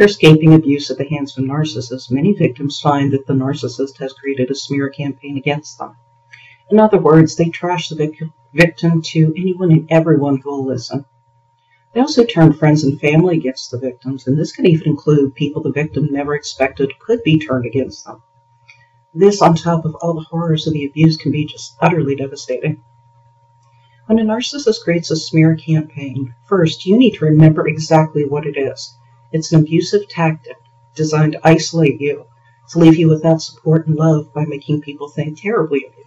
After escaping abuse at the hands of a narcissist, many victims find that the narcissist has created a smear campaign against them. In other words, they trash the victim to anyone and everyone who will listen. They also turn friends and family against the victims, and this can even include people the victim never expected could be turned against them. This, on top of all the horrors of the abuse, can be just utterly devastating. When a narcissist creates a smear campaign, first you need to remember exactly what it is. It's an abusive tactic designed to isolate you, to leave you without support and love by making people think terribly of you.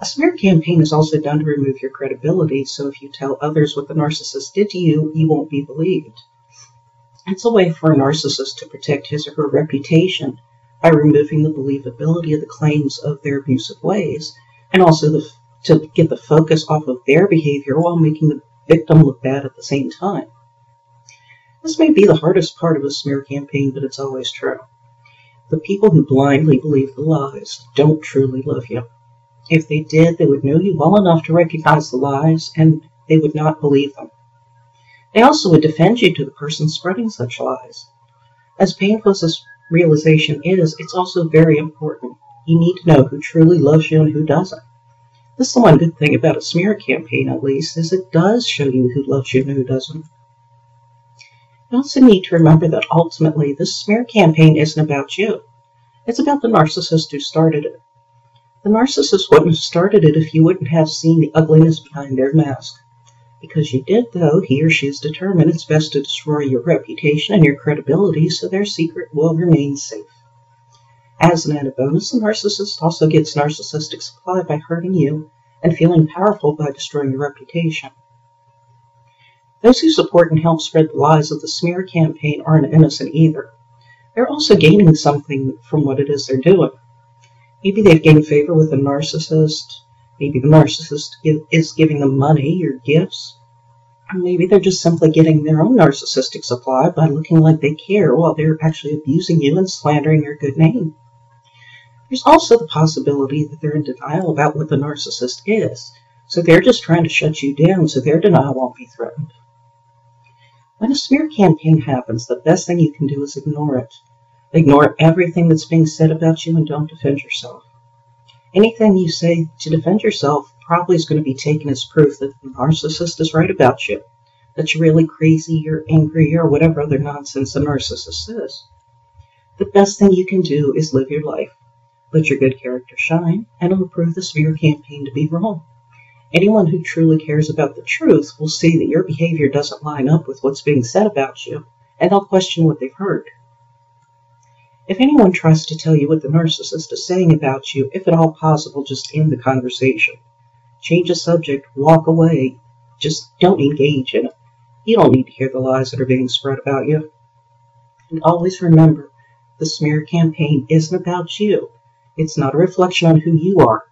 A smear campaign is also done to remove your credibility, so if you tell others what the narcissist did to you, you won't be believed. It's a way for a narcissist to protect his or her reputation by removing the believability of the claims of their abusive ways, and also the, to get the focus off of their behavior while making the victim look bad at the same time. This may be the hardest part of a smear campaign, but it's always true. The people who blindly believe the lies don't truly love you. If they did, they would know you well enough to recognize the lies, and they would not believe them. They also would defend you to the person spreading such lies. As painful as this realization is, it's also very important. You need to know who truly loves you and who doesn't. This is the one good thing about a smear campaign, at least, is it does show you who loves you and who doesn't. You also need to remember that ultimately this smear campaign isn't about you. It's about the narcissist who started it. The narcissist wouldn't have started it if you wouldn't have seen the ugliness behind their mask. Because you did, though, he or she is determined it's best to destroy your reputation and your credibility so their secret will remain safe. As an added bonus, the narcissist also gets narcissistic supply by hurting you and feeling powerful by destroying your reputation. Those who support and help spread the lies of the smear campaign aren't innocent either. They're also gaining something from what it is they're doing. Maybe they've gained favor with a narcissist. Maybe the narcissist is giving them money or gifts. Maybe they're just simply getting their own narcissistic supply by looking like they care while they're actually abusing you and slandering your good name. There's also the possibility that they're in denial about what the narcissist is, so they're just trying to shut you down so their denial won't be threatened. When a smear campaign happens, the best thing you can do is ignore it. Ignore everything that's being said about you and don't defend yourself. Anything you say to defend yourself probably is going to be taken as proof that the narcissist is right about you, that you're really crazy or angry or whatever other nonsense the narcissist says. The best thing you can do is live your life. Let your good character shine, and it'll prove the smear campaign to be wrong. Anyone who truly cares about the truth will see that your behavior doesn't line up with what's being said about you, and they'll question what they've heard. If anyone tries to tell you what the narcissist is saying about you, if at all possible, just end the conversation. Change the subject, walk away, just don't engage in it. You don't need to hear the lies that are being spread about you. And always remember, the smear campaign isn't about you. It's not a reflection on who you are.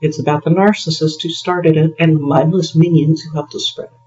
It's about the narcissist who started it and the mindless minions who helped to spread it.